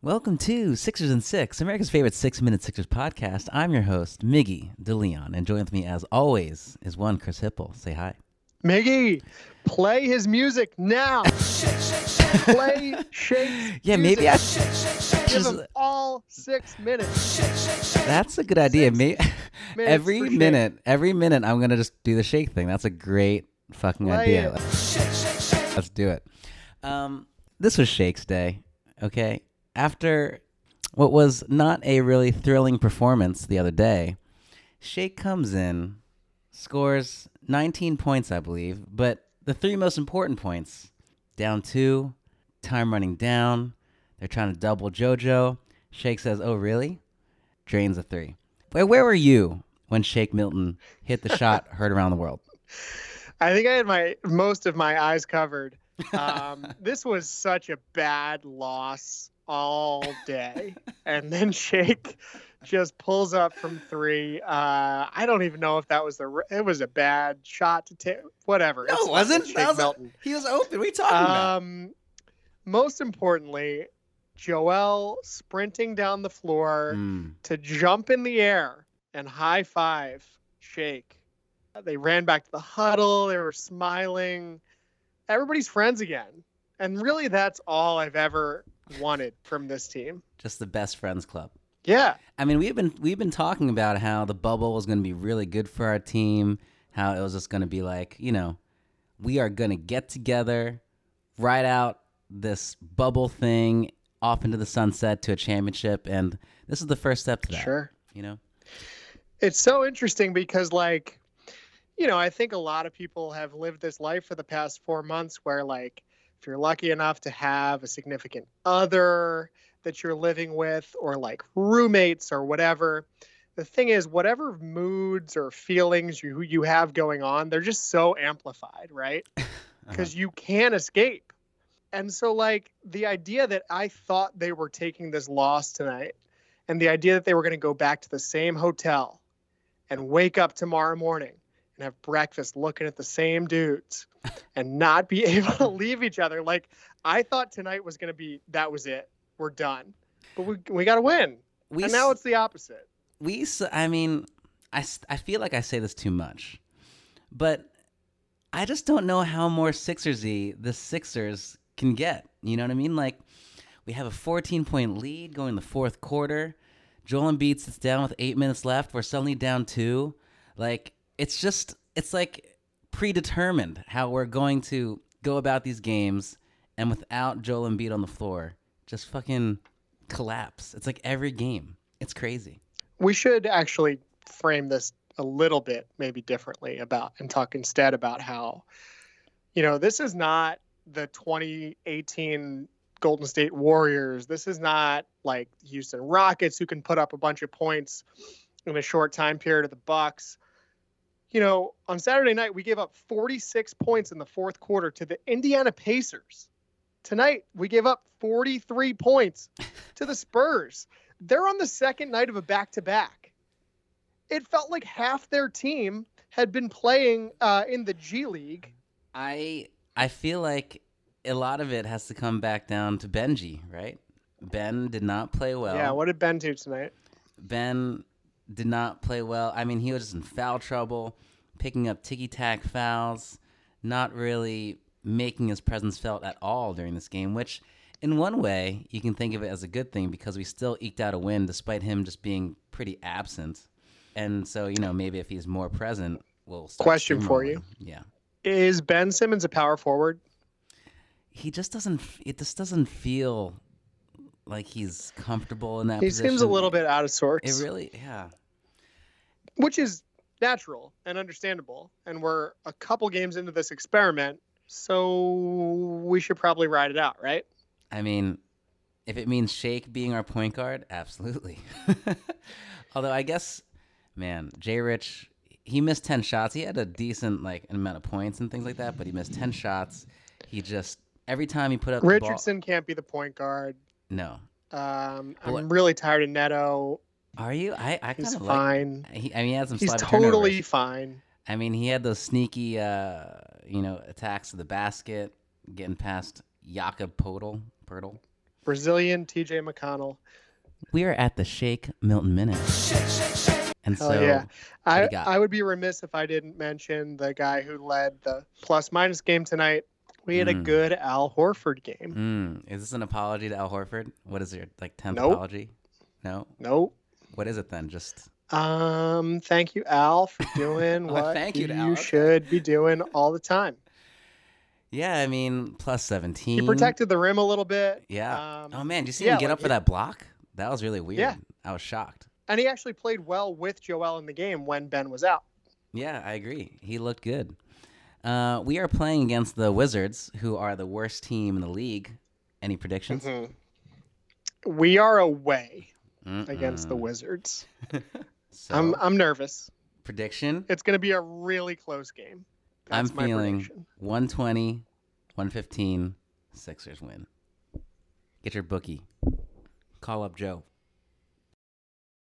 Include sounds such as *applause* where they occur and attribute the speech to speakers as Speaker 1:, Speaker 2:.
Speaker 1: Welcome to Sixers and Six, America's favorite six minute Sixers podcast. I'm your host, Miggy DeLeon, and joining with me, as always, is one Chris Hipple. Say hi.
Speaker 2: Miggy, play his music now. play Shake's
Speaker 1: Yeah,
Speaker 2: music.
Speaker 1: maybe I
Speaker 2: give him
Speaker 1: just-
Speaker 2: all six minutes.
Speaker 1: That's a good idea.
Speaker 2: Six
Speaker 1: May
Speaker 2: minutes *laughs*
Speaker 1: every
Speaker 2: for Shake.
Speaker 1: minute, every minute, I'm gonna just do the shake thing. That's a great fucking
Speaker 2: Play
Speaker 1: idea.
Speaker 2: it.
Speaker 1: Let's do it. Um, this was Shake's day. Okay, after what was not a really thrilling performance the other day, Shake comes in, scores 19 points, I believe, but the three most important points down two, time running down. They're trying to double JoJo. Shake says, "Oh, really?" Drains a three. Where, where were you when Shake Milton hit the shot *laughs* heard around the world?
Speaker 2: I think I had my most of my eyes covered. Um, *laughs* this was such a bad loss all day, and then Shake just pulls up from three. Uh, I don't even know if that was the. r- It was a bad shot to take. Whatever.
Speaker 1: No, it wasn't.
Speaker 2: Shake
Speaker 1: That was a-
Speaker 2: Milton.
Speaker 1: He was open. We are you talking about?
Speaker 2: Um, most importantly, Joel sprinting down the floor
Speaker 1: Mm.
Speaker 2: to jump in the air and high five Shake. They ran back to the huddle. They were smiling. Everybody's friends again. And really, that's all I've ever wanted from this team.
Speaker 1: Just the best friends club.
Speaker 2: Yeah.
Speaker 1: I mean, we've been we've been talking about how the bubble was going to be really good for our team. How it was just going to be like, you know, we are going to get together, ride out this bubble thing off into the sunset to a championship, and this is the first step to that.
Speaker 2: Sure.
Speaker 1: You know,
Speaker 2: it's so interesting because like you know i think a lot of people have lived this life for the past four months where like if you're lucky enough to have a significant other that you're living with or like roommates or whatever the thing is whatever moods or feelings you you have going on they're just so amplified right? *laughs* Uh-huh. Because you can't escape. And so like the idea that i thought they were taking this loss tonight and the idea that they were going to go back to the same hotel and wake up tomorrow morning and have breakfast looking at the same dudes and not be *laughs* able to *laughs* leave each other. Like i thought tonight was going to be that was it. We're done. But we, we got to win.
Speaker 1: We
Speaker 2: and now it's the opposite.
Speaker 1: We s- i mean I, s- I feel like i say this too much but i just don't know how more sixersy the sixers can get. You know what i mean? Like we have a 14 point lead going the fourth quarter. Joel Embiid sits down with eight minutes left. We're suddenly down two. Like it's just it's like predetermined how we're going to go about these games and without joel Embiid on the floor just fucking collapse. It's like every game. It's crazy.
Speaker 2: We should actually frame this a little bit maybe differently about and talk instead about how you know this is not the 2018 golden state warriors. This is not like houston rockets who can put up a bunch of points in a short time period of the bucks you know on saturday night we gave up 46 points in the fourth quarter to the indiana pacers tonight we gave up 43 points to the spurs they're on the second night of a back-to-back it felt like half their team had been playing uh, in the G League.
Speaker 1: I I feel like a lot of it has to come back down to Benji, right? Ben did not play well.
Speaker 2: yeah, what did Ben do tonight?
Speaker 1: Ben did not play well. I mean, he was in foul trouble, picking up ticky tack fouls, not really making his presence felt at all during this game, which in one way you can think of it as a good thing because we still eked out a win despite him just being pretty absent. And so, you know, maybe if he's more present, we'll
Speaker 2: Question for you.
Speaker 1: Yeah.
Speaker 2: Is Ben Simmons a power forward?
Speaker 1: he just doesn't it just doesn't feel like he's comfortable in that
Speaker 2: He
Speaker 1: position.
Speaker 2: seems a little bit out of sorts,
Speaker 1: it really yeah
Speaker 2: which is natural and understandable. And we're a couple games into this experiment, so we should probably ride it out, right?
Speaker 1: i mean if it means shake being our point guard absolutely *laughs* although i guess man jay rich he missed 10 shots he had a decent like amount of points and things like that but he missed 10 shots he just every time he put up the ball
Speaker 2: Richardson can't be the point guard.
Speaker 1: No
Speaker 2: Um, I'm really tired of Neto.
Speaker 1: are you i i
Speaker 2: He's
Speaker 1: kind of like
Speaker 2: fine.
Speaker 1: he, i mean he had some
Speaker 2: He's totally
Speaker 1: turnovers.
Speaker 2: fine.
Speaker 1: I mean, he had those sneaky, uh, you know, attacks to the basket, getting past Jakob Podol. Pirtle.
Speaker 2: Brazilian TJ McConnell.
Speaker 1: We are at the Shake Milton Minute. And
Speaker 2: Hell
Speaker 1: so,
Speaker 2: yeah. I. I would be remiss if I didn't mention the guy who led the plus minus game tonight. We had a
Speaker 1: Mm.
Speaker 2: good Al Horford game.
Speaker 1: mm, is this an apology to Al Horford? What is your like tenth
Speaker 2: Nope.
Speaker 1: apology? No.
Speaker 2: Nope.
Speaker 1: What is it then? Just
Speaker 2: Um, thank you, Al, for *laughs* doing
Speaker 1: Oh,
Speaker 2: what
Speaker 1: thank you
Speaker 2: you should be doing all the time.
Speaker 1: yeah. I mean, plus seventeen.
Speaker 2: He protected the rim a little bit.
Speaker 1: Yeah.
Speaker 2: Um,
Speaker 1: oh man, did you see
Speaker 2: yeah,
Speaker 1: him get
Speaker 2: like
Speaker 1: up for that block? That was really weird.
Speaker 2: Yeah.
Speaker 1: I was shocked.
Speaker 2: and he actually played well with Joel in the game when Ben was out.
Speaker 1: Yeah, I agree. He looked good. Uh, we are playing against the Wizards, who are the worst team in the league. Any predictions?
Speaker 2: We are away against the Wizards. *laughs*
Speaker 1: So,
Speaker 2: I'm I'm nervous.
Speaker 1: prediction.
Speaker 2: It's going to be a really close game. That's
Speaker 1: I'm feeling
Speaker 2: prediction.
Speaker 1: 120, 115, Sixers win. Get your bookie. Call up Joe.